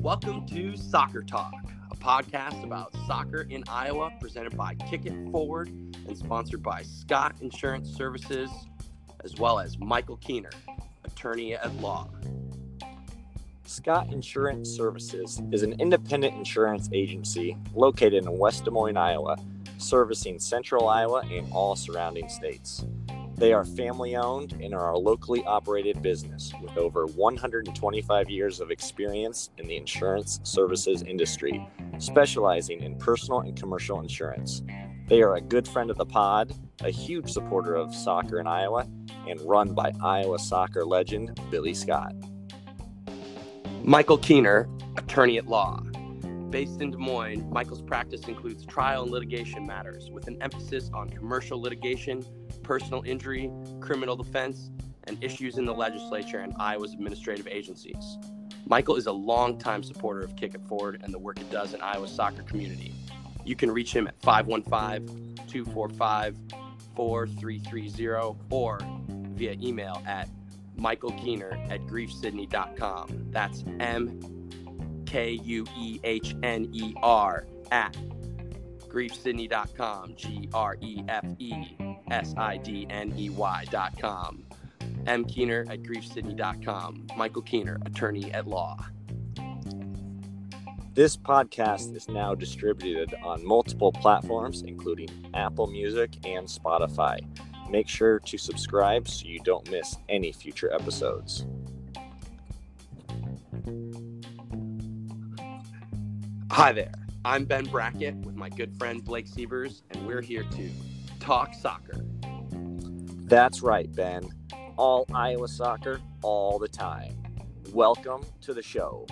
Welcome to Soccer Talk, a podcast about soccer in Iowa presented by Kick It Forward and sponsored by Scott Insurance Services, as well as Michael Kuehner, attorney at law. Scott Insurance Services is an independent insurance agency located in West Des Moines, Iowa, servicing central Iowa and all surrounding states. They are family owned and are a locally operated business with over 125 years of experience in the insurance services industry, specializing in personal and commercial insurance. They are a good friend of the pod, a huge supporter of soccer in Iowa, and run by Iowa soccer legend Billy Scott. Michael Kuehner, attorney at law. Based in Des Moines, Michael's practice includes trial and litigation matters with an emphasis on commercial litigation, personal injury, criminal defense, and issues in the legislature and Iowa's administrative agencies. Michael is a longtime supporter of Kick It Forward and the work it does in Iowa's soccer community. You can reach him at 515 245 4330 or via email at Michael Kuehner at grefesidney.com. That's M K U E H N E R at grefesidney.com. G R E F E S I D N E Y.com. M Kuehner at grefesidney.com. Michael Kuehner, attorney at law. This podcast is now distributed on multiple platforms, including Apple Music and Spotify. Make sure to subscribe so you don't miss any future episodes. Hi there. I'm Ben Brackett with my good friend Blake Sievers, and we're here to talk soccer. That's right, Ben. All Iowa soccer, all the time. Welcome to the show.